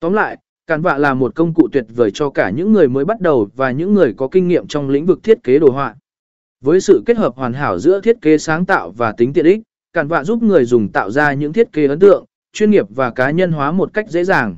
Tóm lại, cản vạ là một công cụ tuyệt vời cho cả những người mới bắt đầu và những người có kinh nghiệm trong lĩnh vực thiết kế đồ họa. Với sự kết hợp hoàn hảo giữa thiết kế sáng tạo và tính tiện ích, cản vạ giúp người dùng tạo ra những thiết kế ấn tượng, chuyên nghiệp và cá nhân hóa một cách dễ dàng.